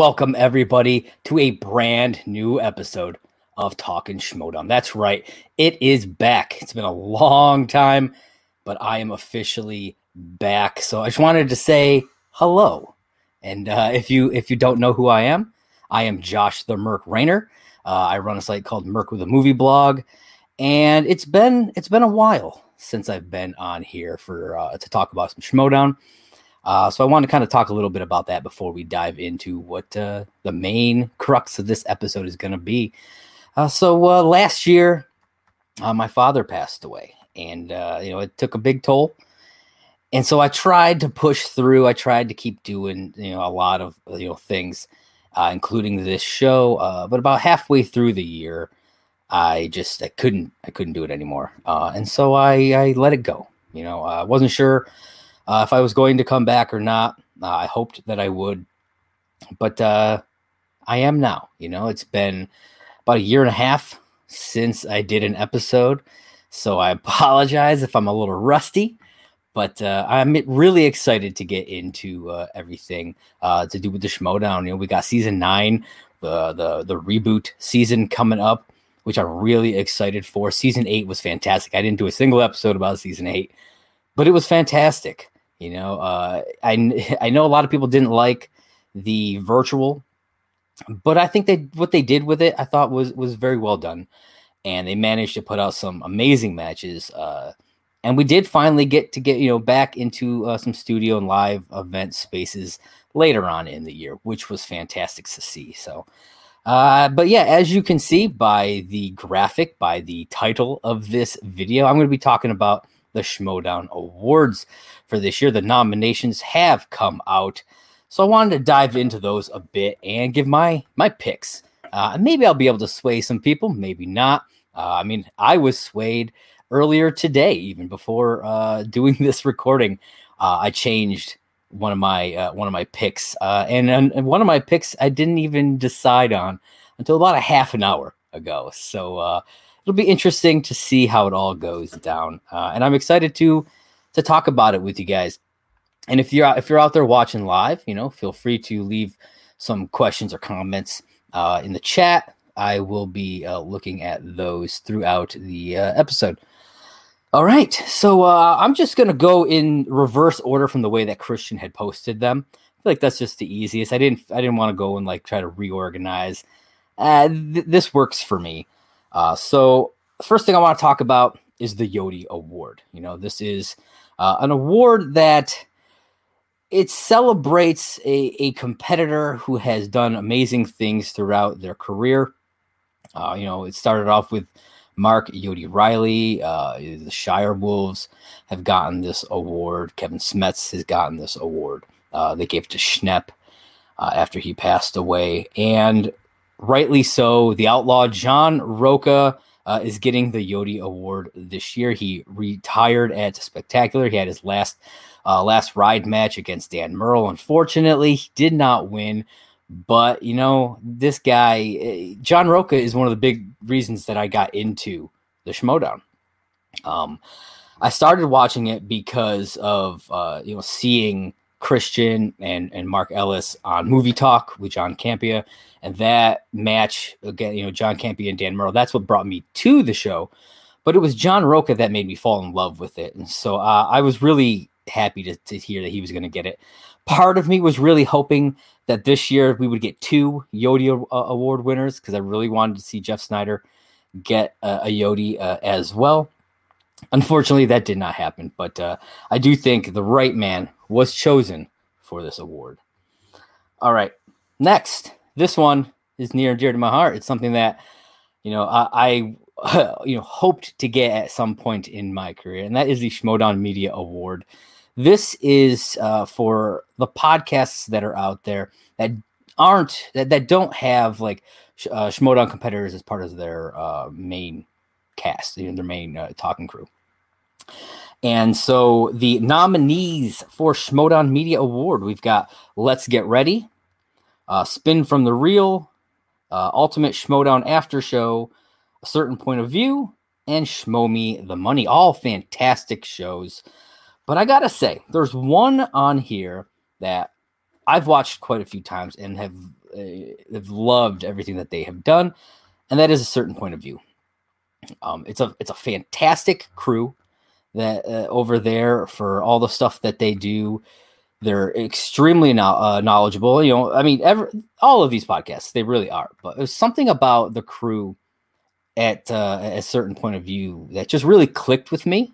Welcome, everybody, to a brand new episode of Talking Schmoedown. That's right, it is back. It's been a long time, but I am officially back. So I just wanted to say hello. And uh, if you if you don't know who I am, I am Josh the Merc Rayner. Uh, I run a site called Merc with a Movie Blog, and it's been it's been a while since I've been on here for uh, to talk about some Schmoedown. Uh, so I want to kind of talk a little bit about that before we dive into what uh, the main crux of this episode is going to be. Uh, so uh, last year, uh, my father passed away, and uh, you know it took a big toll. And so I tried to push through. I tried to keep doing you know a lot of you know things, including this show. but about halfway through the year, I just I couldn't I couldn't do it anymore, and so I I let it go. You know I wasn't sure uh, if I was going to come back or not. Uh, I hoped that I would, but uh, I am now. You know, it's been about a year and a half since I did an episode, so I apologize if I'm a little rusty. But uh, I'm really excited to get into uh, everything uh, to do with the Schmoedown. You know, we got season nine, the the the reboot season coming up, which I'm really excited for. Season eight was fantastic. I didn't do a single episode about season eight, but it was fantastic. You know, uh, I I know a lot of people didn't like the virtual, but I think they what they did with it I thought was was very well done, and they managed to put out some amazing matches. Uh, and we did finally get to get you know back into uh, some studio and live event spaces later on in the year, which was fantastic to see. So. Uh, but yeah, as you can see by the graphic, by the title of this video, I'm going to be talking about the Schmoedown Awards for this year. The nominations have come out, so I wanted to dive into those a bit and give my my picks. Uh, maybe I'll be able to sway some people, maybe not. Uh, I mean, I was swayed earlier today, even before uh, doing this recording. Uh, I changed one of my uh, one of my picks, uh, and, and one of my picks I didn't even decide on until about a half an hour ago. So it'll be interesting to see how it all goes down. Uh, and I'm excited to to talk about it with you guys. And if you're out, if you're out there watching live, you know, feel free to leave some questions or comments uh, in the chat. I will be uh, looking at those throughout the uh, episode. All right, so uh, I'm just gonna go in reverse order from the way that Kristian had posted them. I feel like that's just the easiest. I didn't I didn't want to go and like try to reorganize. Uh, th- this works for me. Uh, so, first thing I want to talk about is the Yodi Award. You know, this is uh, an award that it celebrates a, a competitor who has done amazing things throughout their career. Uh, you know, it started off with Mark Yodi Riley. Uh, the Shire Wolves have gotten this award. Kevin Smets has gotten this award. Uh, they gave it to Schnepp uh, after he passed away. And rightly so. The outlaw John Rocha uh, is getting the Yodi Award this year. He retired at Spectacular. He had his last uh, last ride match against Dan Murrell. Unfortunately, he did not win. But you know, this guy, eh, John Rocha, is one of the big reasons that I got into the Schmoedown. Um, I started watching it because of uh, you know seeing Kristian and and Mark Ellis on Movie Talk with John Campea, and that match again, you know, John Campea and Dan Murrell. That's what brought me to the show, but it was John Rocha that made me fall in love with it, and so uh, I was really happy to, to hear that he was going to get it. Part of me was really hoping that this year we would get two Yodi uh, Award winners because I really wanted to see Jeff Sneider get a Yodi uh, as well. Unfortunately, that did not happen, but uh, I do think the right man was chosen for this award. All right, next, this one is near and dear to my heart. It's something that you know I, I you know hoped to get at some point in my career, and that is the Schmoedown Media Award. This is uh, for the podcasts that are out there that aren't that, that don't have like uh, Schmoedown competitors as part of their uh, main cast, you know, their main uh, talking crew. And so the nominees for Schmoedown Media Award, we've got Let's Get Ready, uh, Spin from the Reel, uh, Ultimate Schmoedown After Show, A Certain Point of View, and Schmo Me the Money. All fantastic shows. But I gotta say, there's one on here that I've watched quite a few times and have they've loved everything that they have done, and that is a certain point of view. Um, it's a it's a fantastic crew that uh, over there for all the stuff that they do. They're extremely no- uh, knowledgeable. You know, I mean, every, all of these podcasts they really are. But there's something about the crew at uh, a certain point of view that just really clicked with me.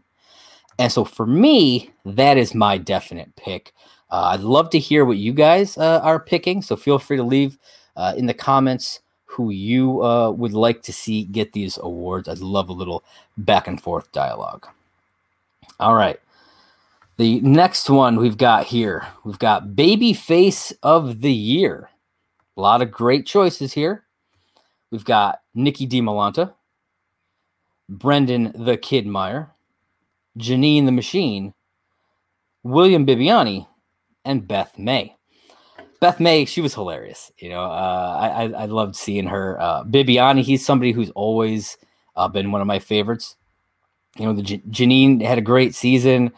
And so for me, that is my definite pick. Uh, I'd love to hear what you guys uh, are picking. So feel free to leave uh, in the comments who you uh, would like to see get these awards. I'd love a little back and forth dialogue. All right. The next one we've got here, we've got Baby Face of the Year. A lot of great choices here. We've got Nikki DiMolanta, Brendan the Kid Meyer, Janine the Machine, William Bibbiani, and Beth May. Beth May, she was hilarious. You know, uh, I, I, loved seeing her. Uh, Bibbiani, he's somebody who's always uh, been one of my favorites. You know, the J- Janine had a great season.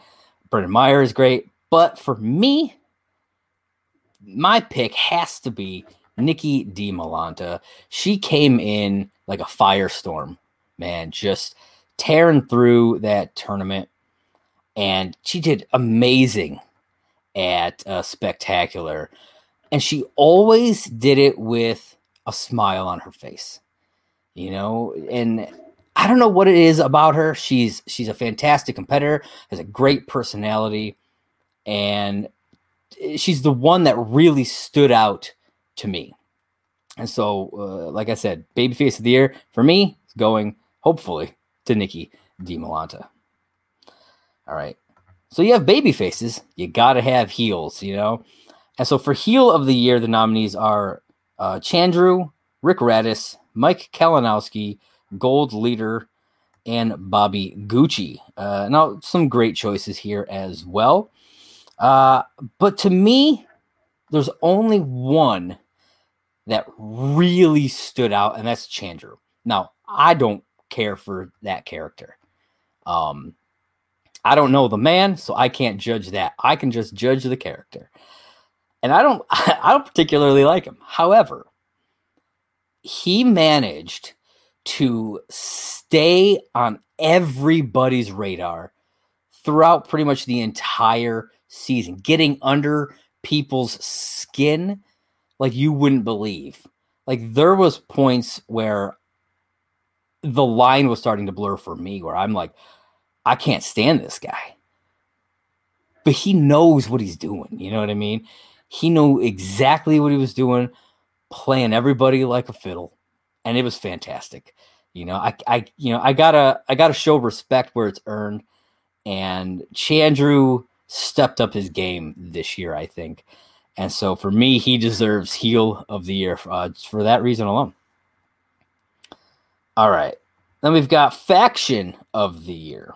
Brendan Meyer is great, but for me, my pick has to be Nikki DiMolanta. She came in like a firestorm, man, just tearing through that tournament, and she did amazing at uh, spectacular, and she always did it with a smile on her face, you know, and I don't know what it is about her. She's she's a fantastic competitor, has a great personality, and she's the one that really stood out to me. And so, uh, like I said, babyface of the year for me is going hopefully to Nikki DiMolanta. All right. So you have baby faces, you got to have heels, you know? And so for heel of the year, the nominees are uh, Chandru, Rick Radis, Mike Kalinowski, Gold Leader, and Bobby Gucci. Uh, now, some great choices here as well. Uh, but to me, there's only one that really stood out, and that's Chandru. Now, I don't care for that character. Um, I don't know the man, so I can't judge that. I can just judge the character. And I don't I don't particularly like him. However, he managed to stay on everybody's radar throughout pretty much the entire season, getting under people's skin like you wouldn't believe. Like there was points where the line was starting to blur for me where I'm like, I can't stand this guy. But he knows what he's doing. You know what I mean? He knew exactly what he was doing, playing everybody like a fiddle. And it was fantastic. You know, I, I, you know, I gotta, I gotta show respect where it's earned. And Chandru stepped up his game this year, I think. And so for me, he deserves heel of the year uh, for that reason alone. All right. Then we've got faction of the year.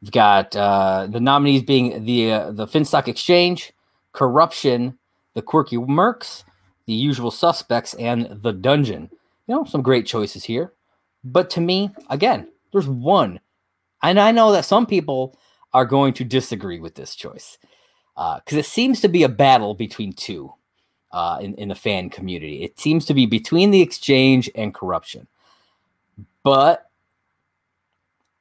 We've got uh, the nominees being the uh, the Finstock Exchange, Corruption, the Quirky Mercs, the Usual Suspects, and the Dungeon. You know, some great choices here. But to me, again, there's one. And I know that some people are going to disagree with this choice because uh, it seems to be a battle between two uh, in, in the fan community. It seems to be between the exchange and corruption. But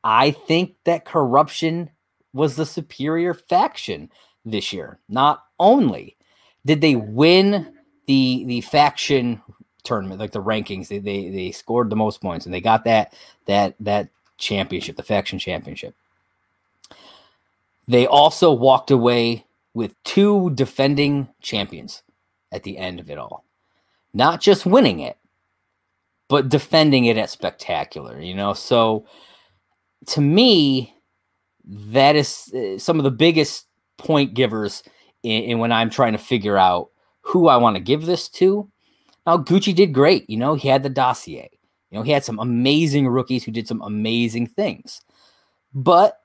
I think that corruption was the superior faction this year. Not only did they win the the faction tournament, like the rankings, they, they they scored the most points and they got that that that championship, the faction championship. They also walked away with two defending champions at the end of it all. Not just winning it, but defending it at spectacular, you know? So to me, that is uh, some of the biggest point givers in, in when I'm trying to figure out who I want to give this to. Now, Gucci did great. You know, he had the dossier. You know, he had some amazing rookies who did some amazing things. But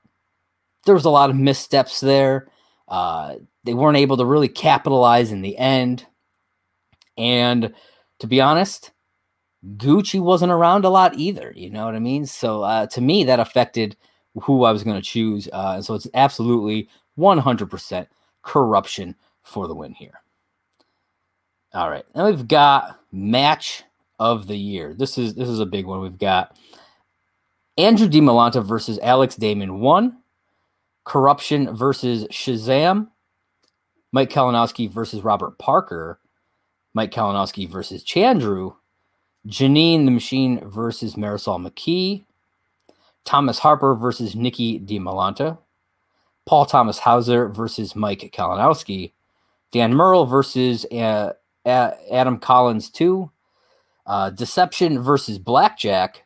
there was a lot of missteps there. Uh, they weren't able to really capitalize in the end. And to be honest, Gucci wasn't around a lot either. You know what I mean? So uh, to me, that affected who I was going to choose. Uh, so it's absolutely 100% corruption for the win here. All right. Now we've got match of the year. This is this is a big one. We've got Andrew DiMolanta versus Alex Damon. One, Corruption versus Shazam, Mike Kalinowski versus Robert Parker, Mike Kalinowski versus Chandru, Janine the Machine versus Marisol McKee, Thomas Harper versus Nikki DiMolanta, Paul Thomas Hauser versus Mike Kalinowski, Dan Murrell versus uh, Adam Collins 2, uh, Deception versus Blackjack,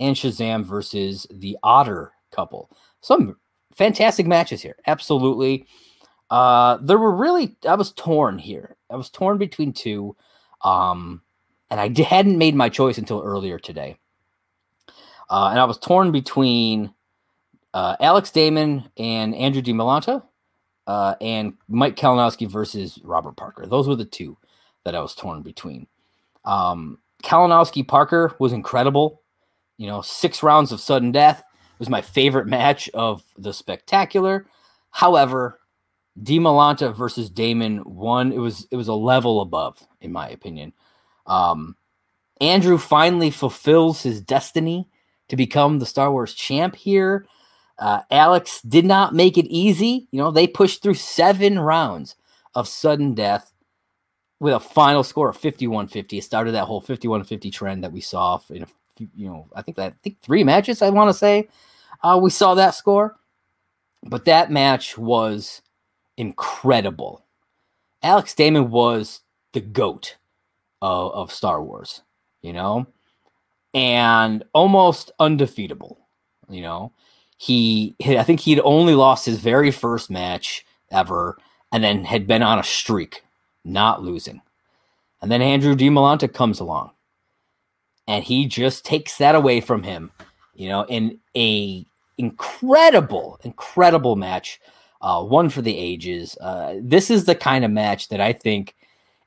and Shazam versus the Otter couple. Some fantastic matches here. Absolutely. Uh, there were really, I was torn here. I was torn between two. Um, and I hadn't made my choice until earlier today. Uh, and I was torn between uh, Alex Damon and Andrew DiMolanta uh, and Mike Kalinowski versus Robert Parker. Those were the two that I was torn between. Um, Kalinowski Parker was incredible. You know, six rounds of sudden death was my favorite match of the spectacular. However, DiMolanta versus Damon won. It was it was a level above, in my opinion. Um, Andrew finally fulfills his destiny to become the Star Wars champ here. Uh, Alex did not make it easy. You know, they pushed through seven rounds of sudden death with a final score of 51-50. It started that whole 51-50 trend that we saw in a you know, I think that I think three matches I want to say uh, we saw that score. But that match was incredible. Alex Damon was the goat of, of Star Wars, you know, and almost undefeatable, you know. He, I think he'd only lost his very first match ever and then had been on a streak, not losing. And then Andrew DiMolanta comes along and he just takes that away from him, you know, in a incredible, incredible match, uh, one for the ages. Uh, this is the kind of match that I think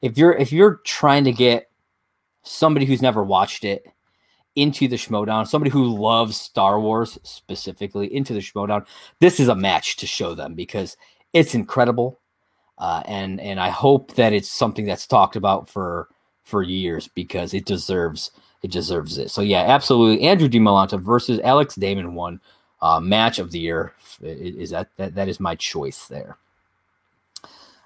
if you're if you're trying to get somebody who's never watched it into the Schmoedown, somebody who loves Star Wars specifically into the Schmoedown, this is a match to show them because it's incredible. Uh, and and I hope that it's something that's talked about for for years because it deserves it deserves it. So yeah, absolutely. Andrew DiMolanta versus Alex Damon won uh, match of the year. Is that, that that is my choice there?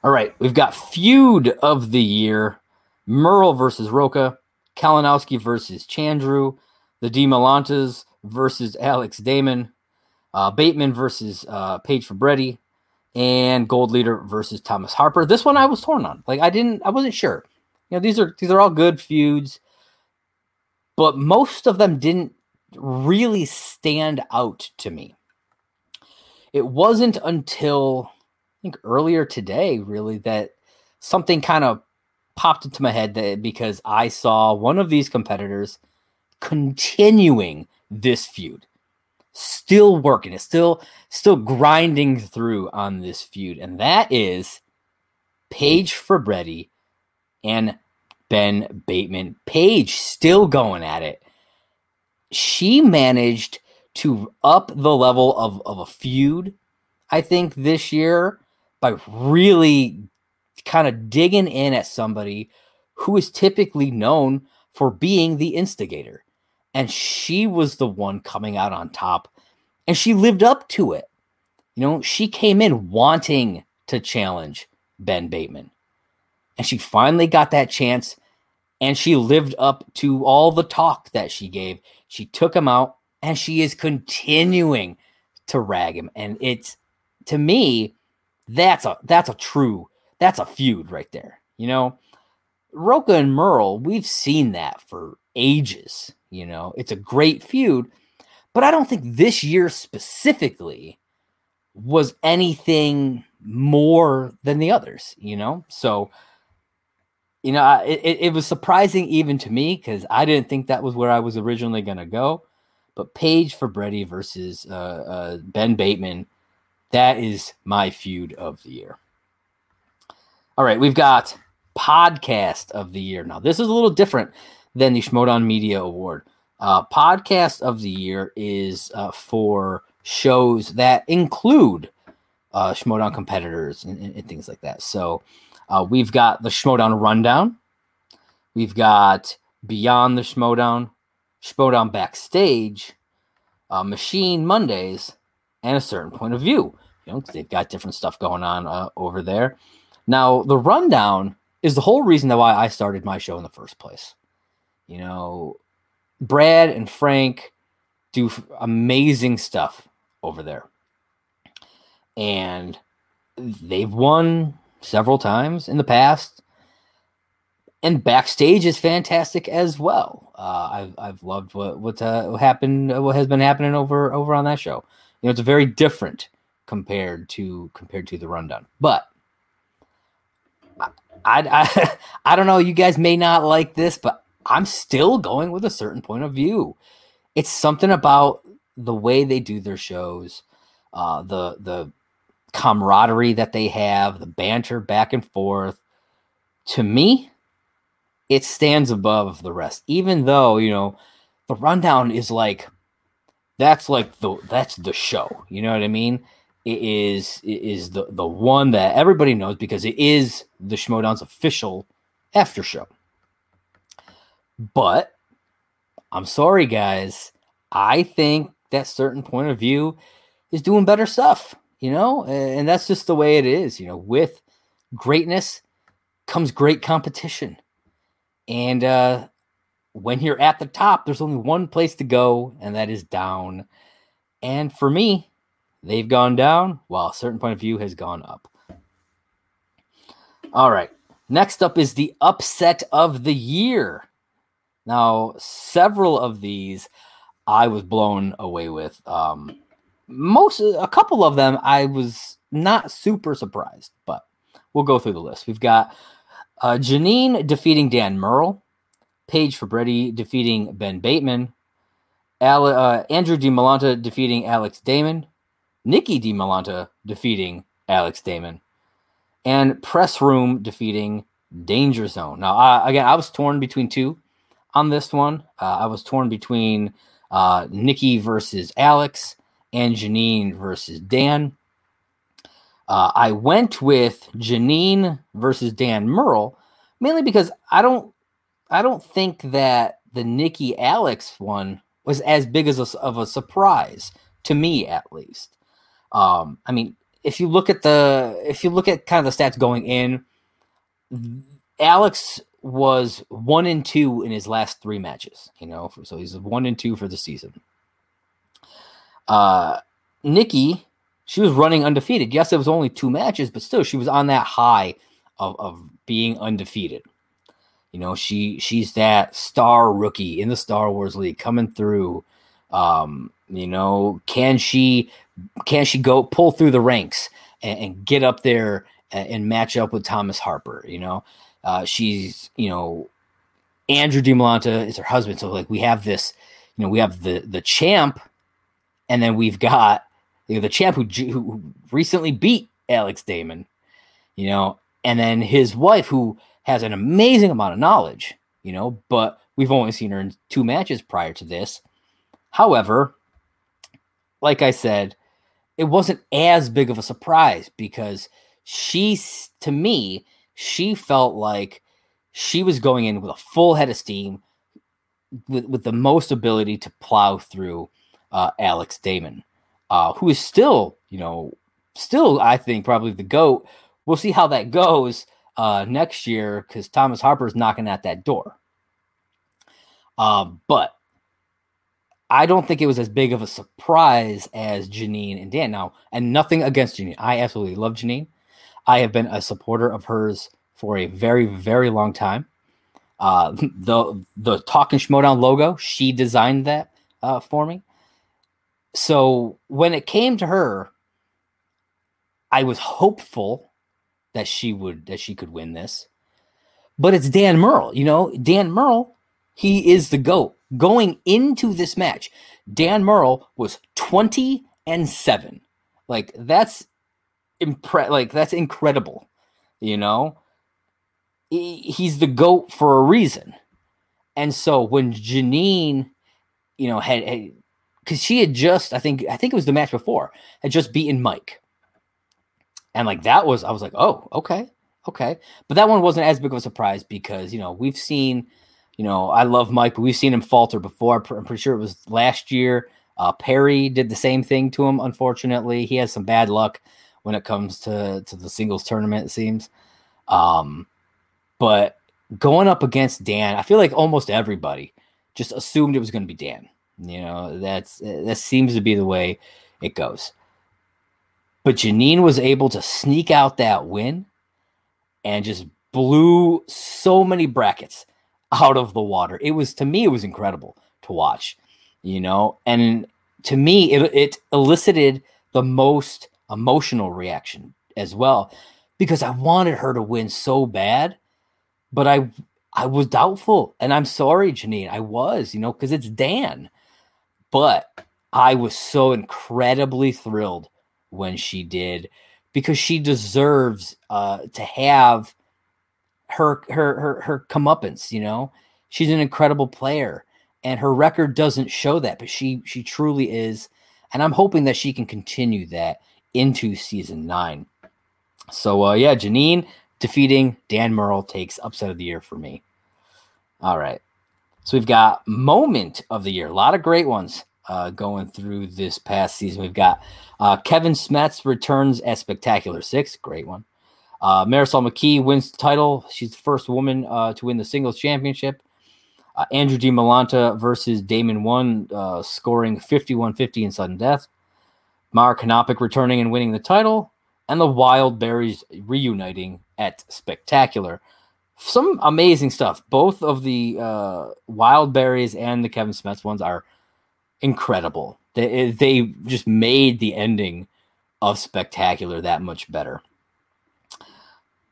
All right, we've got feud of the year: Murrell versus Rocha, Kalinowski versus Chandru, the DiMolantas versus Alex Damon, uh, Bateman versus uh, Paige Fabretti, and Gold Leader versus Thomas Harper. This one I was torn on. Like I didn't, I wasn't sure. You know, these are these are all good feuds, but most of them didn't really stand out to me. It wasn't until I think earlier today, really, that something kind of popped into my head that because I saw one of these competitors continuing this feud, still working, it's still still grinding through on this feud, and that is Paige Fabretti and Ben Bateman. Paige still going at it she managed to up the level of, of a feud, I think, this year by really kind of digging in at somebody who is typically known for being the instigator. And she was the one coming out on top, and she lived up to it. You know, she came in wanting to challenge Ben Bateman. And she finally got that chance, and she lived up to all the talk that she gave. She took him out and she is continuing to rag him. And it's to me, that's a that's a true that's a feud right there. You know, Rocha and Murrell, we've seen that for ages. You know, it's a great feud, but I don't think this year specifically was anything more than the others. You know, so you know, it, it was surprising even to me because I didn't think that was where I was originally going to go. But Paige Fabretti versus uh, uh, Ben Bateman, that is my feud of the year. All right, we've got podcast of the year. Now, this is a little different than the Schmoedown Media Award. Uh, podcast of the year is uh, for shows that include uh, Schmoedown competitors and, and, and things like that. So, uh, we've got the Schmoedown Rundown, We've got Beyond the Schmoedown, Schmoedown Backstage, uh, Machine Mondays, and a certain point of view. You know, they've got different stuff going on uh, over there. Now, the rundown is the whole reason why I started my show in the first place. You know, Brad and Frank do amazing stuff over there. And they've won several times in the past. And backstage is fantastic as well. Uh, I've I've loved what what uh, happened, what has been happening over over on that show. You know, it's very different compared to compared to the rundown. But I, I I don't know. You guys may not like this, but I'm still going with a certain point of view. It's something about the way they do their shows, uh, the the camaraderie that they have, the banter back and forth. To me, it stands above the rest. Even though you know the rundown is like that's like the that's the show. You know what I mean? It is it is the the one that everybody knows because it is the Schmoedown's official after show. But I'm sorry, guys. I think that certain point of view is doing better stuff, you know, and that's just the way it is. You know, with greatness comes great competition. And uh, when you're at the top, there's only one place to go, and that is down. And for me, they've gone down while a certain point of view has gone up. All right. Next up is the upset of the year. Now, several of these I was blown away with. Um, most, a couple of them, I was not super surprised, but we'll go through the list. We've got uh, Janine defeating Dan Murrell, Paige Fabretti defeating Ben Bateman, Ale- uh, Andrew DiMolanta defeating Alex Damon, Nikki DiMolanta defeating Alex Damon, and Press Room defeating Danger Zone. Now, uh, again, I was torn between two on this one. Uh, I was torn between uh, Nikki versus Alex and Janine versus Dan. Uh, I went with Janine versus Dan Murrell mainly because I don't I don't think that the Nikki Alex one was as big as a, of a surprise to me at least. Um, I mean, if you look at the if you look at kind of the stats going in, Alex was one and two in his last three matches. You know, so he's one and two for the season. Uh, Nikki, she was running undefeated. Yes, it was only two matches, but still, she was on that high of, of being undefeated. You know, she she's that star rookie in the Star Wars League coming through. Um, you know, can she can she go pull through the ranks and, and get up there and, and match up with Thomas Harper? You know, uh, she's, you know, Andrew DiMolanta is her husband. So like we have this, you know, we have the the champ, and then we've got you know, the champ who who recently beat Alex Damon, you know, and then his wife who has an amazing amount of knowledge, you know, but we've only seen her in two matches prior to this. However, like I said, it wasn't as big of a surprise because she's to me she felt like she was going in with a full head of steam, with, with the most ability to plow through uh, Alex Damon, uh, who is still, you know, still, I think, probably the GOAT. We'll see how that goes uh, next year because Thomas Harper is knocking at that door. Uh, but I don't think it was as big of a surprise as Janine and Dan. Now, and nothing against Janine. I absolutely love Janine. I have been a supporter of hers for a very, very long time. Uh, the the Talking Schmoedown logo, she designed that uh, for me. So when it came to her, I was hopeful that she would that she could win this. But it's Dan Murrell, you know, Dan Murrell, he is the GOAT. Going into this match, Dan Murrell was 20 and 7. Like that's impre- like that's incredible. You know, he, he's the goat for a reason. And so when Janine, you know, had because she had just, I think, I think it was the match before, had just beaten Mike, and like that was, I was like, oh, okay. Okay. But that one wasn't as big of a surprise because, you know, we've seen, you know, I love Mike, but we've seen him falter before. I'm pretty sure it was last year. Uh, Perry did the same thing to him, unfortunately. He has some bad luck when it comes to, to the singles tournament, it seems. Um, but going up against Dan, I feel like almost everybody just assumed it was going to be Dan. You know, that's that seems to be the way it goes. But Janine was able to sneak out that win and just blew so many brackets out of the water. It was to me, it was incredible to watch, you know, and to me, it, it elicited the most emotional reaction as well because I wanted her to win so bad, but I I was doubtful, and I'm sorry, Janine, I was, you know, because it's Dan, but I was so incredibly thrilled when she did because she deserves uh, to have her her her her comeuppance. You know, she's an incredible player, and her record doesn't show that, but she she truly is, and I'm hoping that she can continue that into season nine. So uh, yeah, Janine defeating Dan Murrell takes upset of the year for me. All right, so we've got moment of the year, a lot of great ones uh, going through this past season. We've got uh, Kevin Smets returns as Spectacular Six, great one. Uh, Marisol McKee wins the title. She's the first woman uh, to win the singles championship. Uh, Andrew DiMolanta versus Damon One, uh, scoring 51 50 in sudden death. Mara Kanopic returning and winning the title. And the Wild Berries reuniting at Spectacular. Some amazing stuff. Both of the uh, Wild Berries and the Kevin Smets ones are incredible. They they just made the ending of Spectacular that much better.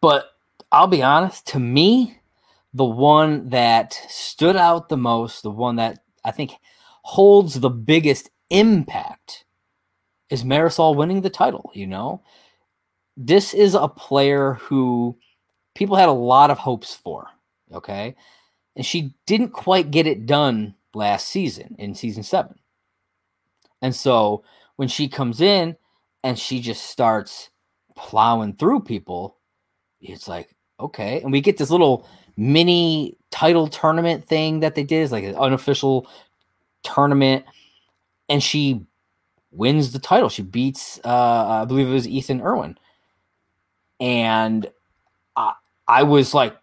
But I'll be honest, to me, the one that stood out the most, the one that I think holds the biggest impact is Marisol winning the title, you know? This is a player who people had a lot of hopes for, okay? And she didn't quite get it done last season in season 7. And so when she comes in and she just starts plowing through people, it's like, okay. And we get this little mini title tournament thing that they did, is like an unofficial tournament. And she wins the title. She beats, uh, I believe it was Ethan Irwin. And I, I was like,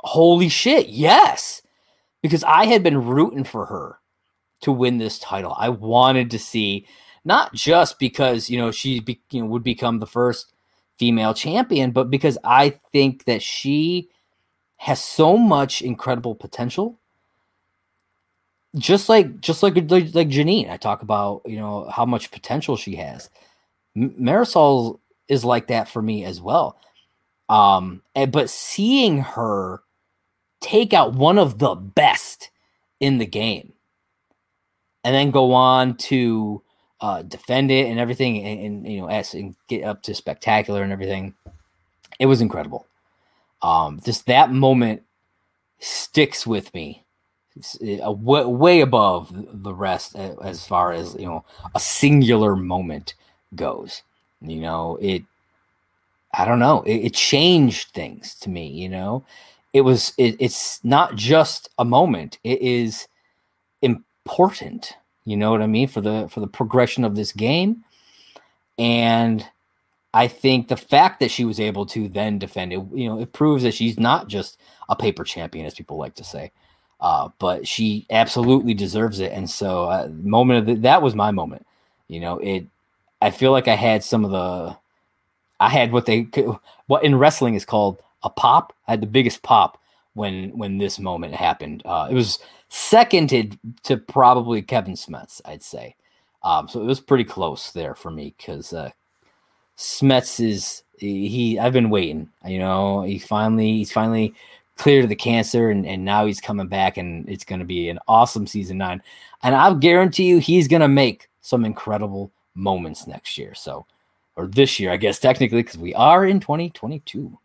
holy shit, yes. Because I had been rooting for her to win this title. I wanted to see not just because you know she be, you know would become the first female champion, but because I think that she has so much incredible potential. Just like just like like, like Janine, I talk about you know how much potential she has. Marisol is like that for me as well. Um, and, but seeing her take out one of the best in the game and then go on to uh, defend it and everything, and, and you know, as and get up to spectacular and everything. It was incredible. Um, just that moment sticks with me, Uh, way, way above the rest as far as you know a singular moment goes. You know, it. I don't know. It, it changed things to me. You know, it was. It, it's not just a moment. It is important. You know what I mean for the for the progression of this game, and I think the fact that she was able to then defend it, you know, it proves that she's not just a paper champion, as people like to say, uh, but she absolutely deserves it. And so, uh, moment of the, that was my moment. You know, it. I feel like I had some of the, I had what they what in wrestling is called a pop. I had the biggest pop when when this moment happened. Uh, it was seconded to probably Kevin Smets, I'd say. Um, so it was pretty close there for me because uh, Smets is he. I've been waiting. You know, he finally he's finally cleared the cancer, and, and now he's coming back, and it's going to be an awesome season nine. And I'll guarantee you, he's going to make some incredible moments next year. So, or this year, I guess technically, because we are in 2022.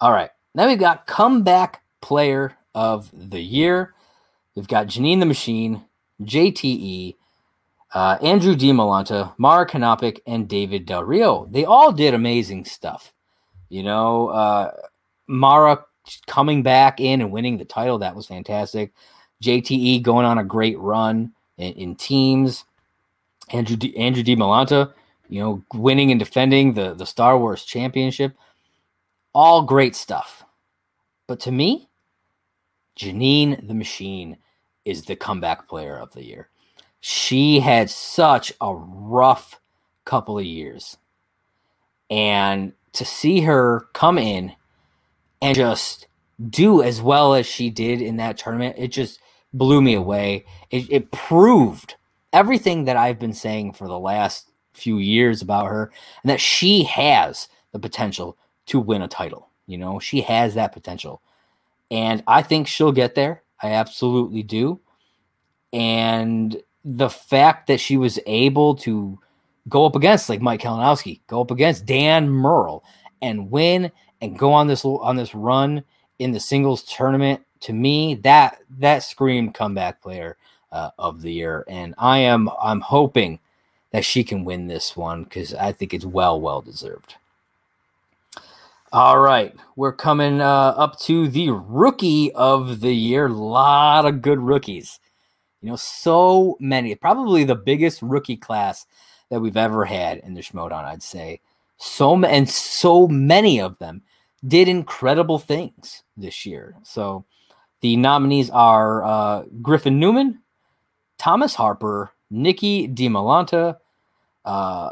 All right, now we've got comeback player of the year. We've got Janine the Machine, JTE, uh, Andrew DiMolanta, Mara Kanopic, and David Del Rio. They all did amazing stuff You know, uh, Mara coming back in and winning the title, that was fantastic. JTE going on a great run in, in teams. Andrew D, Andrew DiMolanta, you know, winning and defending the, the Star Wars championship. All great stuff. But to me, Janine the Machine is the comeback player of the year. She had such a rough couple of years. And to see her come in and just do as well as she did in that tournament, it just blew me away. It, it proved everything that I've been saying for the last few years about her, and that she has the potential to win a title. You know, she has that potential. And I think she'll get there. I absolutely do. And the fact that she was able to go up against like Mike Kalinowski, go up against Dan Murrell and win and go on this on this run in the singles tournament to me that that screamed comeback player uh, of the year and I am I'm hoping that she can win this one cuz I think it's well well deserved. All right, we're coming uh, up to the rookie of the year. A lot of good rookies. You know, so many. Probably the biggest rookie class that we've ever had in the Schmoedown, I'd say. So and so many of them did incredible things this year. So the nominees are uh, Griffin Newman, Thomas Harper, Nikki DiMolanta, uh,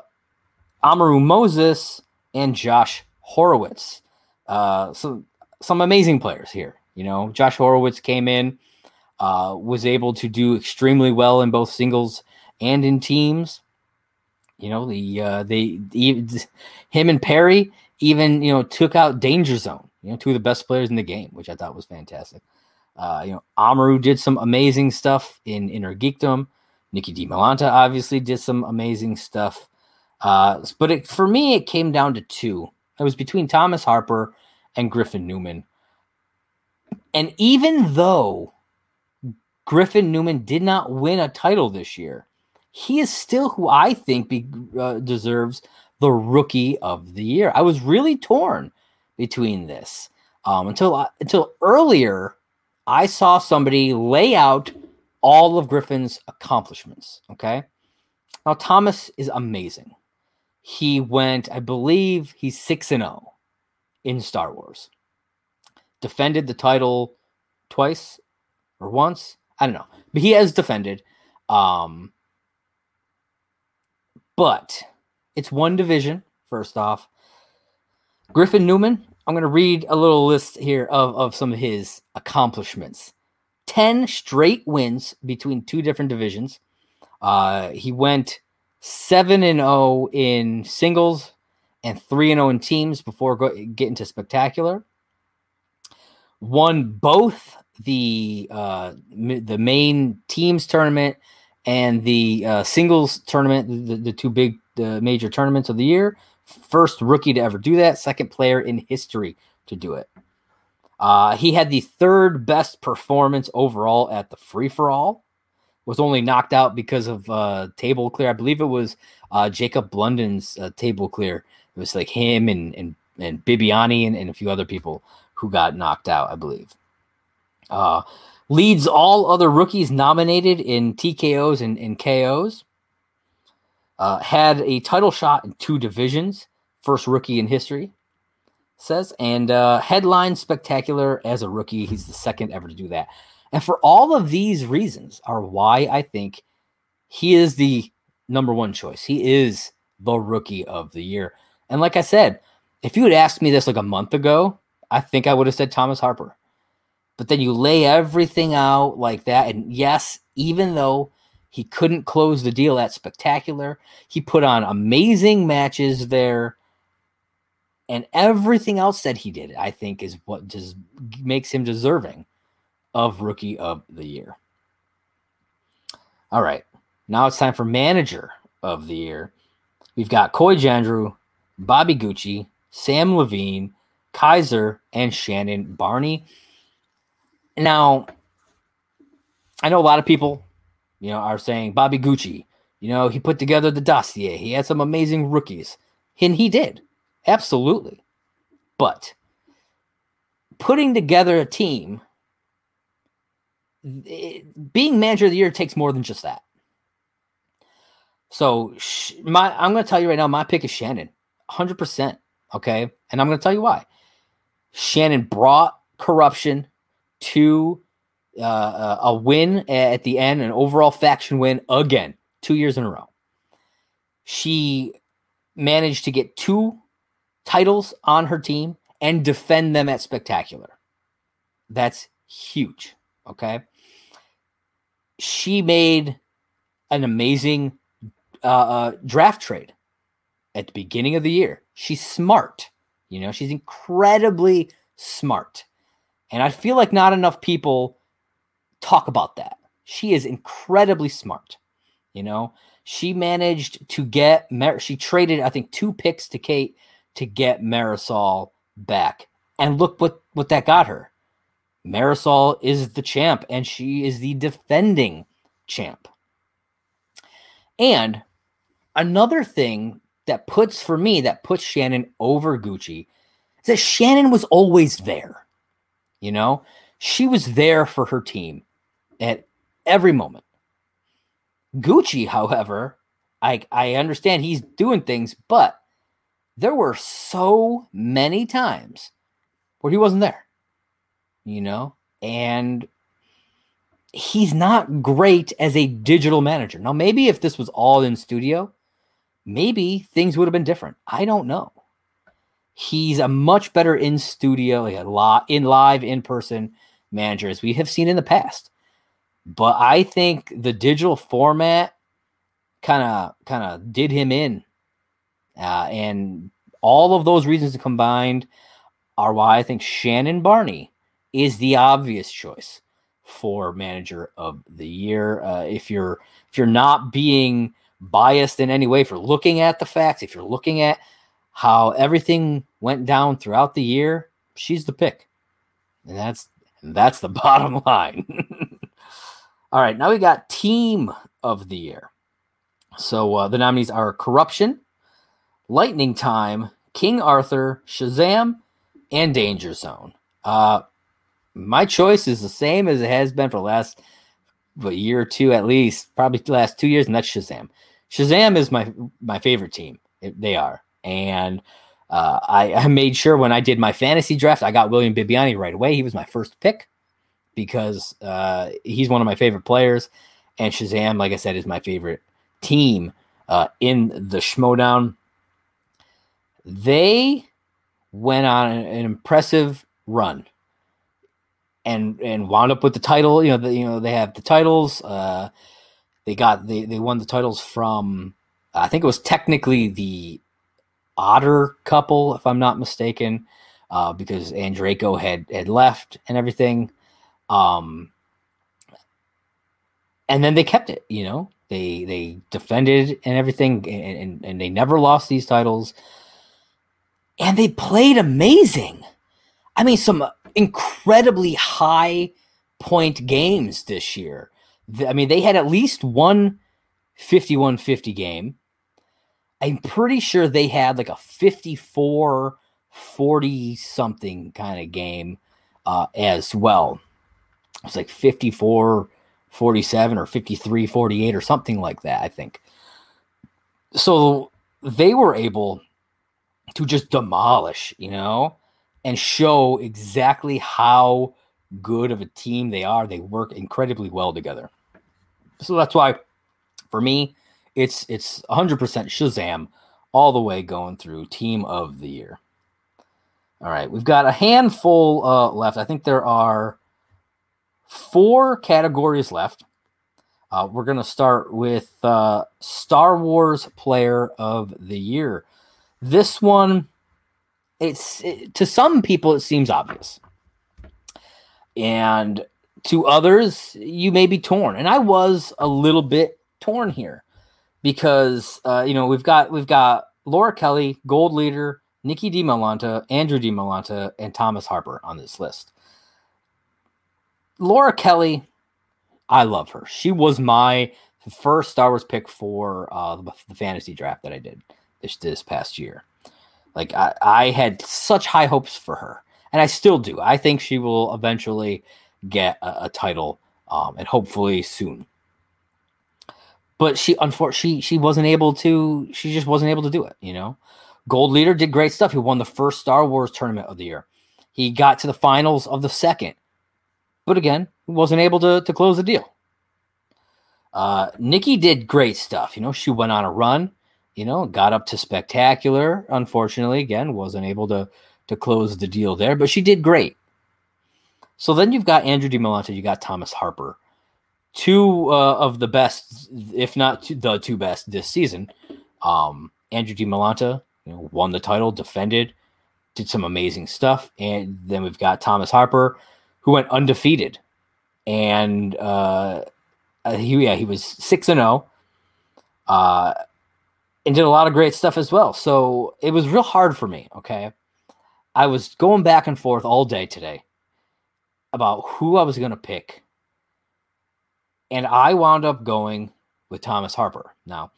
Amaru Moses, and Josh Horowitz. Uh, so some amazing players here. You know, Josh Horowitz came in, uh, was able to do extremely well in both singles and in teams. You know, the uh, they him and Perry even you know took out Danger Zone. You know, two of the best players in the game, which I thought was fantastic. Uh, you know, Amaru did some amazing stuff in Inner Geekdom. Nikki DiMolanta obviously did some amazing stuff. Uh, but it, for me, it came down to two. It was between Thomas Harper and Griffin Newman. And even though Griffin Newman did not win a title this year, he is still who I think be, uh, deserves the rookie of the year. I was really torn between this um, until until earlier. I saw somebody lay out all of Griffin's accomplishments. Okay, now Thomas is amazing. He went, I believe, he's six and zero in Star Wars. Defended the title twice or once. I don't know, but he has defended. Um, but it's one division, first off. Griffin Newman, I'm going to read a little list here of, of some of his accomplishments 10 straight wins between two different divisions. Uh, he went 7 and 0 in singles and 3 and 0 in teams before go, getting to spectacular. Won both the uh, the main teams tournament and the uh, singles tournament, the, the two big the major tournaments of the year. First rookie to ever do that, second player in history to do it. Uh, he had the third best performance overall at the free for all. Was only knocked out because of uh, table clear. I believe it was uh, Jacob Blunden's uh, table clear. It was like him and and and Bibbiani and, and a few other people who got knocked out. I believe. Uh, leads all other rookies nominated in TKOs and, and KOs. Uh, had a title shot in two divisions, first rookie in history, says, and uh, headline spectacular as a rookie. He's the second ever to do that. And for all of these reasons, are why I think he is the number one choice. He is the rookie of the year. And like I said, if you had asked me this like a month ago, I think I would have said Thomas Harper. But then you lay everything out like that. And yes, even though he couldn't close the deal at spectacular. He put on amazing matches there. And everything else that he did, I think, is what just makes him deserving of Rookie of the Year. All right. Now it's time for Manager of the Year. We've got Coy Jandreau, Bobby Gucci, Samm Levine, Kaiser, and Shannon Barney. Now, I know a lot of people you know, are saying Bobby Gucci, you know, he put together the dossier. He had some amazing rookies. And he did. Absolutely. But putting together a team, it, being manager of the year takes more than just that. So my, I'm going to tell you right now, my pick is Shannon, 100. percent Okay, and I'm going to tell you why. Shannon brought corruption to uh, uh, a win at the end, an overall faction win again, two years in a row. She managed to get two titles on her team and defend them at spectacular. That's huge. Okay. She made an amazing uh, uh, draft trade at the beginning of the year. She's smart. You know, she's incredibly smart. And I feel like not enough people talk about that. She is incredibly smart. You know, she managed to get, she traded, I think, two picks to Kate to get Marisol back. And look what, what that got her. Marisol is the champ and she is the defending champ. And another thing that puts, for me, that puts Shannon over Gucci is that Shannon was always there. You know, she was there for her team at every moment. Gucci, however, I I understand he's doing things, but there were so many times where he wasn't there. You know, and he's not great as a digital manager. Now, maybe if this was all in studio, maybe things would have been different. I don't know. He's a much better in studio, like a lot in live, in person manager as we have seen in the past. But I think the digital format kind of kind of did him in, uh, and all of those reasons combined are why I think Shannon Barney is the obvious choice for manager of the year. Uh, if you're if you're not being biased in any way, for looking at the facts, if you're looking at how everything went down throughout the year, she's the pick, and that's that's the bottom line. All right, now we got team of the year. So uh, the nominees are Corruption, Lightning Time, King Arthur, Shazam, and Danger Zone. Uh, my choice is the same as it has been for the last a year or two at least, probably the last two years, and that's Shazam. Shazam is my my favorite team. It, they are, and uh, I, I, made sure when I did my fantasy draft, I got William Bibbiani right away. He was my first pick because uh, he's one of my favorite players, and Shazam, like I said, is my favorite team uh, in the Schmoedown. They went on an impressive run and and wound up with the title. You know, the, you know they have the titles. Uh, they got they they won the titles from I think it was technically the Otter couple, if I'm not mistaken, uh, because Andraco had had left and everything. Um, and then they kept it, you know, they they defended and everything, and, and, and they never lost these titles. And they played amazing. I mean, some incredibly high point games this year. I mean, they had at least one 51 50 game. I'm pretty sure they had like a 54 40 something kind of game uh, as well was like 54 47 or 53 48 or something like that, I think. So they were able to just demolish, you know, and show exactly how good of a team they are. They work incredibly well together. So that's why for me, it's it's 100% Shazam all the way going through team of the year. All right, we've got a handful uh, left. I think there are four categories left. Uh, we're going to start with uh, Star Wars Player of the Year. This one, it's it, to some people it seems obvious, and to others you may be torn. And I was a little bit torn here because uh, you know we've got we've got Laura Kelly, Gold Leader, Nikki DiMolanta, Andrew DiMolanta, and Thomas Harper on this list. Laura Kelly, I love her. She was my first Star Wars pick for uh, the fantasy draft that I did this this past year. Like I, I had such high hopes for her, and I still do. I think she will eventually get a, a title, um, and hopefully soon. But she, unfortunately, she, she wasn't able to. She just wasn't able to do it. You know, Gold Leader did great stuff. He won the first Star Wars tournament of the year. He got to the finals of the second, but again, wasn't able to to close the deal. Uh, Nikki did great stuff. You know, she went on a run. You know, got up to spectacular. Unfortunately, again, wasn't able to to close the deal there, but she did great. So then you've got Andrew DiMolanta, you got Thomas Harper, two uh, of the best, if not two, the two best this season. Um, Andrew DiMolanta, you know, won the title, defended, did some amazing stuff, and then we've got Thomas Harper, who went undefeated, and uh, uh he yeah he was six and zero, oh, uh, and did a lot of great stuff as well. So it was real hard for me. Okay, I was going back and forth all day today about who I was going to pick. And I wound up going with Thomas Harper. Now,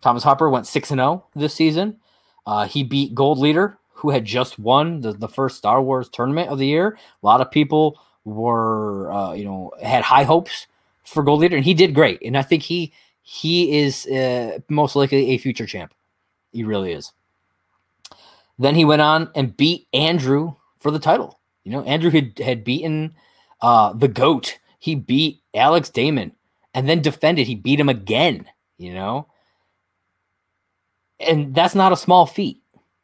Thomas Harper went 6 and 0 this season. Uh, he beat Gold Leader, who had just won the, the first Star Wars tournament of the year. A lot of people were, uh, you know, had high hopes for Gold Leader, and he did great. And I think he he is uh, most likely a future champ. He really is. Then he went on and beat Andrew for the title. You know, Andrew had, had beaten uh, the GOAT. He beat Alex Damon and then defended. He beat him again, you know? And that's not a small feat.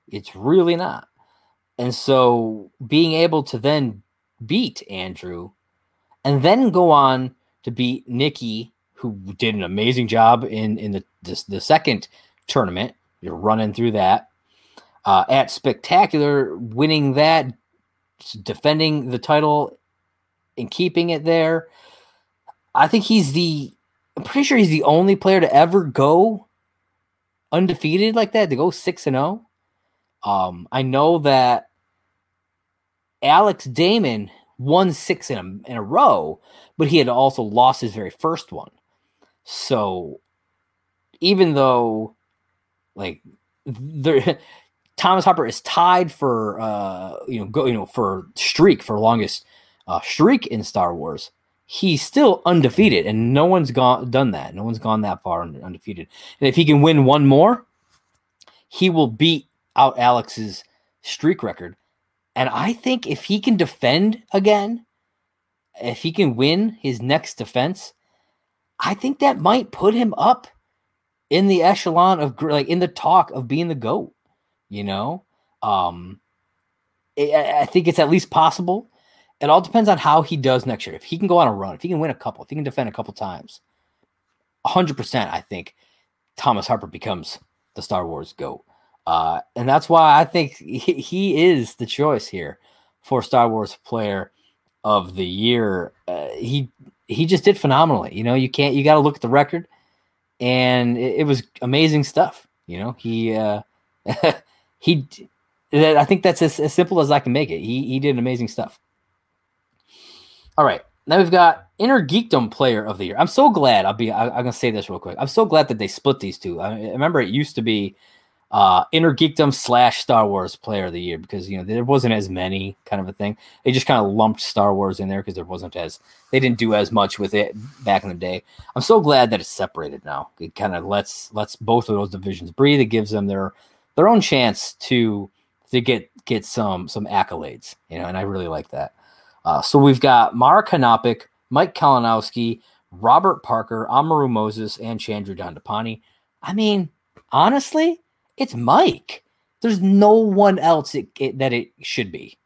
It's really not. And so being able to then beat Andrew and then go on to beat Nikki, who did an amazing job in, in the, the, second tournament. You're running through that uh, at Spectacular, winning that, defending the title, and keeping it there. I think he's the. I'm pretty sure he's the only player to ever go undefeated like that, to go six and zero. Oh. Um, I know that Alex Damon won six in a, in a row, but he had also lost his very first one. So even though, like, there, Thomas Harper is tied for uh, you know go you know for streak for longest uh, streak in Star Wars. He's still undefeated, and no one's gone done that. No one's gone that far undefeated. And if he can win one more, he will beat out Alex's streak record. And I think if he can defend again, if he can win his next defense, I think that might put him up in the echelon of like in the talk of being the goat. You know, um, I think it's at least possible. It all depends on how he does next year. If he can go on a run, if he can win a couple, if he can defend a couple times, hundred percent, I think Thomas Harper becomes the Star Wars goat. Uh, and that's why I think he, is the choice here for Star Wars Player of the Year. Uh, he he just did phenomenally. You know, you can't you got to look at the record, and it, it, was amazing stuff. You know, he uh, he I think that's as, as simple as I can make it. He he did amazing stuff. All right. Now we've got Inner Geekdom Player of the Year. I'm so glad. I'll be. I, am gonna say this real quick. I'm so glad that they split these two. I, I remember it used to be uh, Inner Geekdom slash Star Wars Player of the Year because you know there wasn't as many kind of a thing. They just kind of lumped Star Wars in there because there wasn't as they didn't do as much with it back in the day. I'm so glad that it's separated now. It kind of lets lets both of those divisions breathe. It gives them their their own chance to to get get some some accolades, you know, and I really like that. Uh, so we've got Mara Hanapic, Mike Kalinowski, Robert Parker, Amaru Moses, and Chandra Dhandapani. I mean, honestly, it's Mike. There's no one else it, it, that it should be.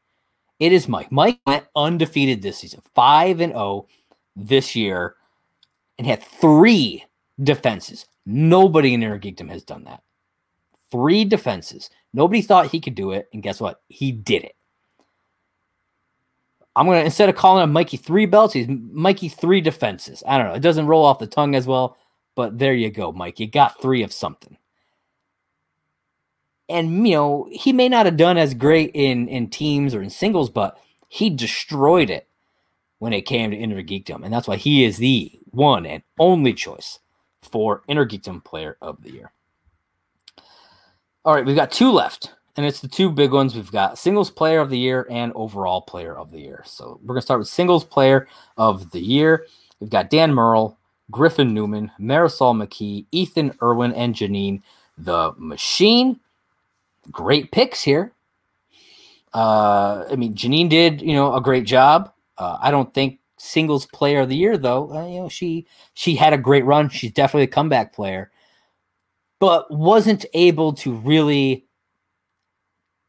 It is Mike. Mike went undefeated this season, five and zero oh this year, and had three defenses. Nobody in Inner Geekdom has done that three defenses. Nobody thought he could do it, and guess what? He did it. I'm gonna instead of calling him Mikey three belts, he's Mikey three defenses. I don't know. It doesn't roll off the tongue as well, but there you go, Mike. You got three of something. And you know, he may not have done as great in in teams or in singles, but he destroyed it when it came to Inner Geekdom, and that's why he is the one and only choice for Inner Geekdom Player of the Year. All right, we've got two left. And it's the two big ones. We've got singles player of the year and overall player of the year. So we're going to start with singles player of the year. We've got Dan Murrell, Griffin Newman, Marisol McKee, Ethan Irwin, and Janine the Machine. Great picks here. Uh, I mean, Janine did, you know, a great job. Uh, I don't think singles player of the year though. Uh, you know, she she had a great run. She's definitely a comeback player, but wasn't able to really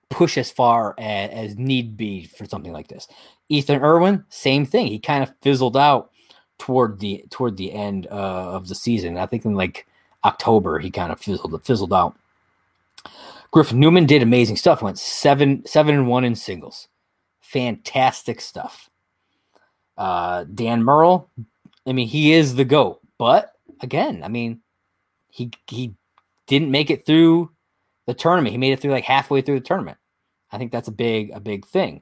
push as far as, as need be for something like this. Ethan Irwin, same thing. He kind of fizzled out toward the toward the end uh, of the season. I think in like October he kind of fizzled fizzled out. Griffin Newman did amazing stuff. Went seven seven and one in singles. Fantastic stuff. Uh, Dan Murrell, I mean, he is the goat. But again, I mean, he he didn't make it through the tournament. He made it through like halfway through the tournament. I think that's a big a big thing.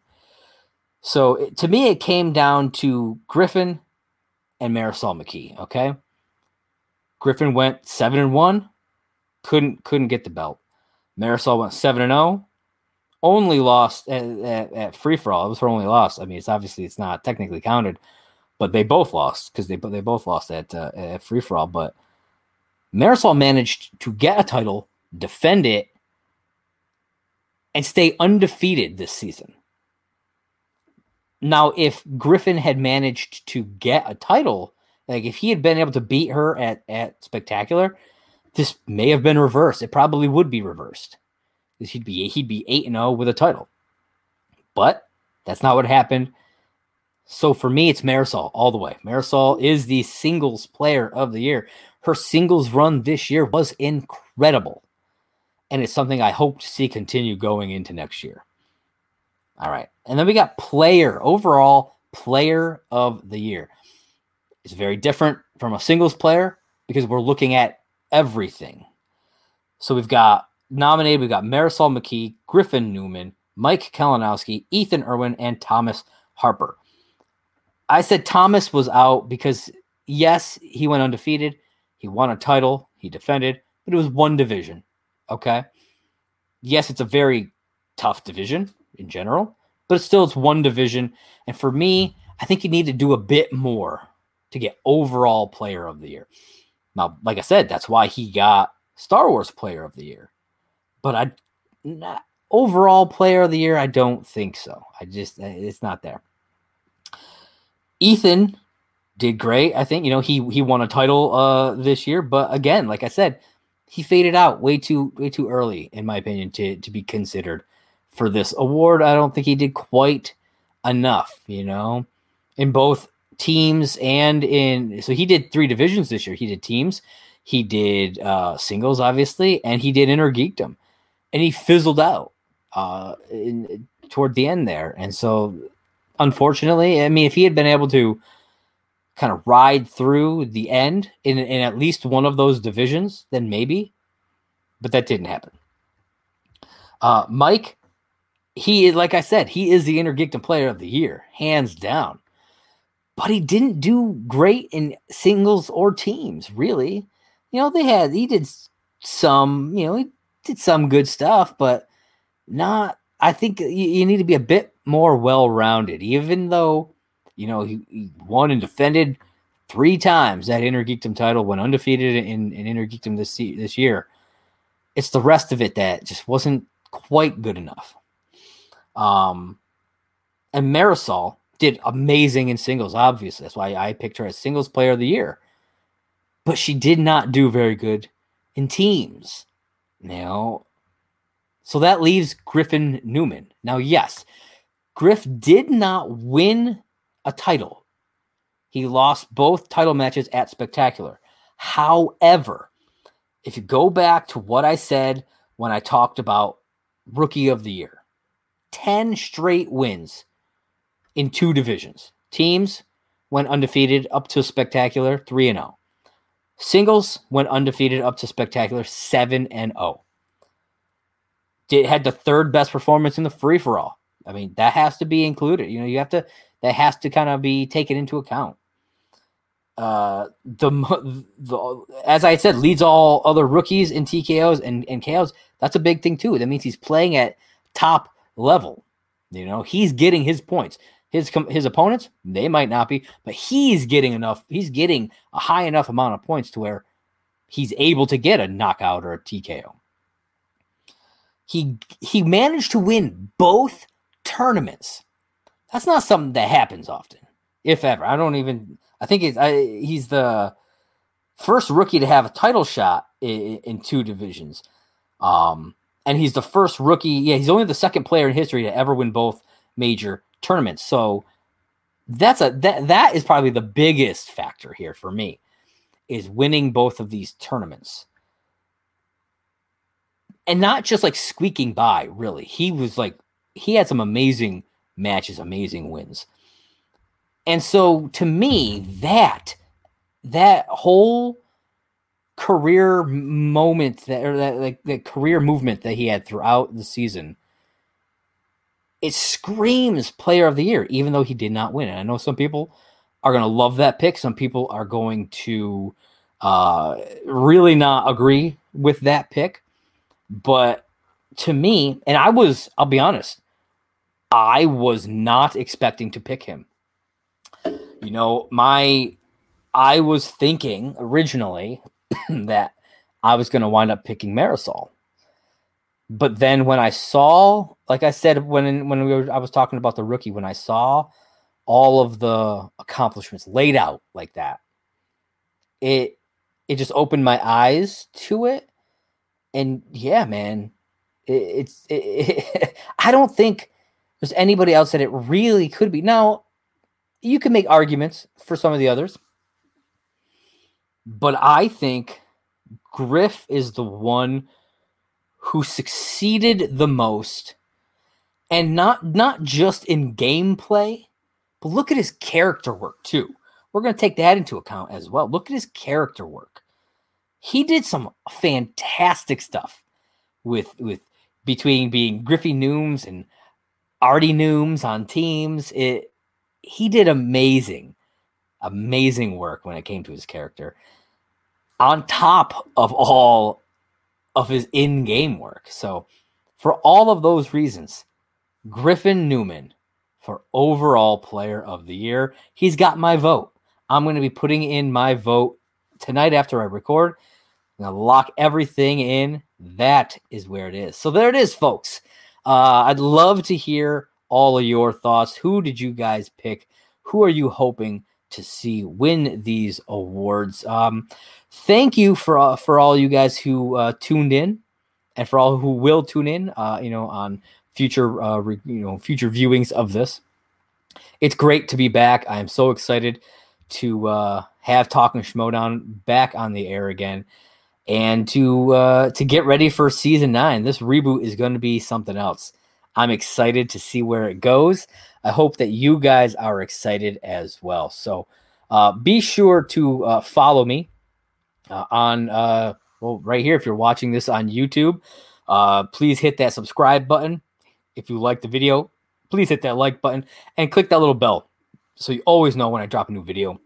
So to me, it came down to Griffin and Marisol McKee. Okay, Griffin went seven and one, couldn't couldn't get the belt. Marisol went seven and zero, oh, only lost at, at, at free for all. It was her only loss. I mean, it's obviously it's not technically counted, but they both lost because they they both lost at uh, at free for all. But Marisol managed to get a title, defend it, and stay undefeated this season. Now, if Griffin had managed to get a title, like if he had been able to beat her at at Spectacular, this may have been reversed. It probably would be reversed he'd be he'd be eight and zero oh with a title. But that's not what happened. So for me, it's Marisol all the way. Marisol is the singles player of the year. Her singles run this year was incredible. And it's something I hope to see continue going into next year. All right. And then we got player, overall player of the year. It's very different from a singles player because we're looking at everything. So we've got nominated, we've got Marisol McKee, Griffin Newman, Mike Kalinowski, Ethan Irwin, and Thomas Harper. I said Thomas was out because, yes, he went undefeated. He won a title, he defended, but it was one division. Okay. Yes, it's a very tough division in general, but still it's one division. And for me, I think you need to do a bit more to get overall player of the year. Now, like I said, that's why he got Star Wars player of the year but I not, overall player of the year, I don't think so. I just it's not there. Ethan did great. I think you know he he won a title uh this year, but again, like I said, he faded out way too way too early, in my opinion, to to be considered for this award. I don't think he did quite enough. You know, in both teams and in so he did three divisions this year. He did teams, he did uh singles, obviously, and he did Innergeekdom and he fizzled out uh, in, toward the end there. And so, unfortunately, I mean, if he had been able to kind of ride through the end in, in at least one of those divisions, then maybe, but that didn't happen. Uh, Mike, he like I said, he is the Innergeekdom Player of the Year, hands down. But he didn't do great in singles or teams, really. You know, they had he did some, you know, he did some good stuff, but not. I think you, you need to be a bit more well rounded, even though you know he, he, won and defended three times that Innergeekdom title, went undefeated in, in this this year. It's the rest of it that just wasn't quite good enough. Um, and Marisol did amazing in singles. Obviously, that's why I picked her as singles player of the year. But she did not do very good in teams. Now, so that leaves Griffin Newman. Now, yes, Griff did not win a title. He lost both title matches at Spectacular. However, if you go back to what I said when I talked about Rookie of the Year, 10 straight wins in two divisions. Teams went undefeated up to Spectacular 3 and 0. Singles went undefeated up to spectacular 7 and 0. Did had the third best performance in the free for all. I mean, that has to be included. You know, you have to that has to kind of be taken into account. uh, the, the as I said, leads all other rookies in TKOs and, and KOs. That's a big thing too. That means he's playing at top level. You know, he's getting his points. His his opponents, they might not be, but he's getting enough. He's getting a high enough amount of points to where he's able to get a knockout or a TKO. He he managed to win both tournaments. That's not something that happens often, if ever. I don't even. I think I, he's the first rookie to have a title shot in, in two divisions. Um, and he's the first rookie. Yeah, he's only the second player in history to ever win both major tournaments. So that's a that that is probably the biggest factor here for me is winning both of these tournaments. And not just like squeaking by, really. He was like he had some amazing matches, amazing wins. And so to me, that that whole career moment that or that like the career movement that he had throughout the season it screams player of the year even though he did not win. And i know some people are going to love that pick. Some people are going to uh, really not agree with that pick. But to me and i was i'll be honest i was not expecting to pick him. You know my i was thinking originally that I was going to wind up picking Marisol. But then when I saw, like I said, when when we were, I was talking about the rookie, when I saw all of the accomplishments laid out like that, it it just opened my eyes to it. And yeah, man, it, it's it, it, I don't think there's anybody else that it really could be. Now, you can make arguments for some of the others. But I think Griff is the one who succeeded the most and not not just in gameplay, but look at his character work too. We're going to take that into account as well. Look at his character work. He did some fantastic stuff with with between being Griffey Nooms and Artie Nooms on teams. It he did amazing, amazing work when it came to his character on top of all of his in-game work. So for all of those reasons, Griffin Newman for overall player of the year, he's got my vote. I'm going to be putting in my vote tonight after I record. I'm going to lock everything in. That is where it is. So there it is, folks. Uh, I'd love to hear all of your thoughts. Who did you guys pick? Who are you hoping to see win these awards? Um, thank you for uh, for all you guys who uh, tuned in, and for all who will tune in. Uh, you know, on future uh, re- you know future viewings of this. It's great to be back. I am so excited to uh, have Talking Schmoedown back on the air again, and to uh, to get ready for season nine. This reboot is going to be something else. I'm excited to see where it goes. I hope that you guys are excited as well. So uh, be sure to uh, follow me uh, on uh, well right here if you're watching this on YouTube. Uh, please hit that subscribe button if you like the video. Please hit that like button and click that little bell so you always know when I drop a new video.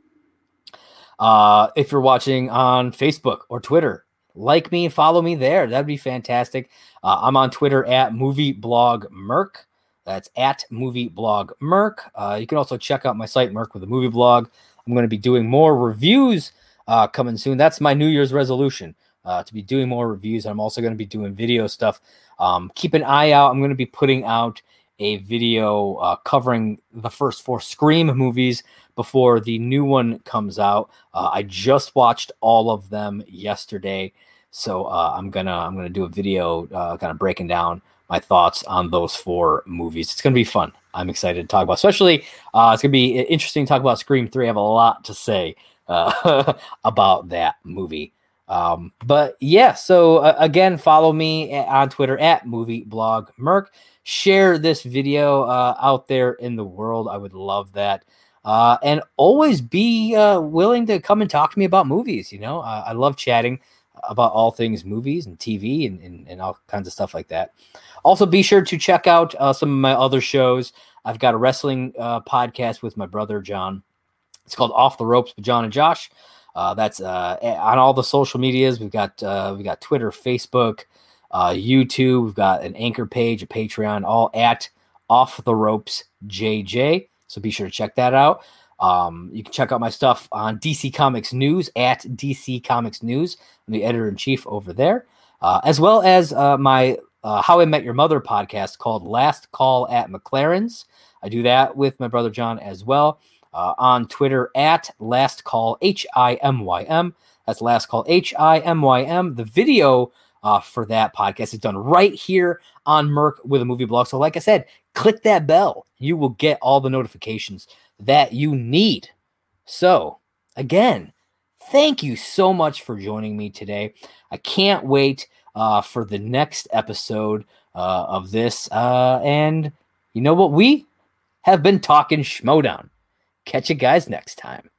Uh, if you're watching on Facebook or Twitter, like me and follow me there. That'd be fantastic. Uh, I'm on Twitter at movie blog Merc. That's at movie blog Merc. Uh, you can also check out my site Merc with a movie blog. I'm going to be doing more reviews uh, coming soon. That's my New Year's resolution uh, to be doing more reviews. I'm also going to be doing video stuff. Um, keep an eye out. I'm going to be putting out a video uh, covering the first four Scream movies before the new one comes out. Uh, I just watched all of them yesterday, so uh, I'm gonna I'm gonna do a video uh, kind of breaking down my thoughts on those four movies. It's gonna be fun. I'm excited to talk about. Especially, uh, it's gonna be interesting to talk about Scream Three. I have a lot to say uh, about that movie. Um, but yeah, so uh, again, follow me on Twitter at movie blog Merc. Share this video uh, out there in the world. I would love that. Uh, and always be uh, willing to come and talk to me about movies. You know, I love chatting about all things movies and TV and, and, and, all kinds of stuff like that. Also, be sure to check out uh, some of my other shows. I've got a wrestling uh, podcast with my brother John It's called Off the Ropes with John and Josh. Uh, that's uh, on all the social medias. We've got uh, we got Twitter, Facebook, uh, YouTube. We've got an anchor page, a Patreon, all at Off the Ropes JJ. So be sure to check that out. Um, you can check out my stuff on DC Comics News at DC Comics News. I'm the editor in chief over there, uh, as well as uh, my uh, How I Met Your Mother podcast called Last Call at MacLaren's. I do that with my brother John as well uh, on Twitter at Last Call H I M Y M. That's Last Call H I M Y M. The video uh, for that podcast is done right here on Merc with a movie blog. So, like I said, click that bell. You will get all the notifications that you need. So, again, thank you so much for joining me today. I can't wait uh, for the next episode uh, of this. Uh, and you know what? We have been talking Schmoedown. Catch you guys next time.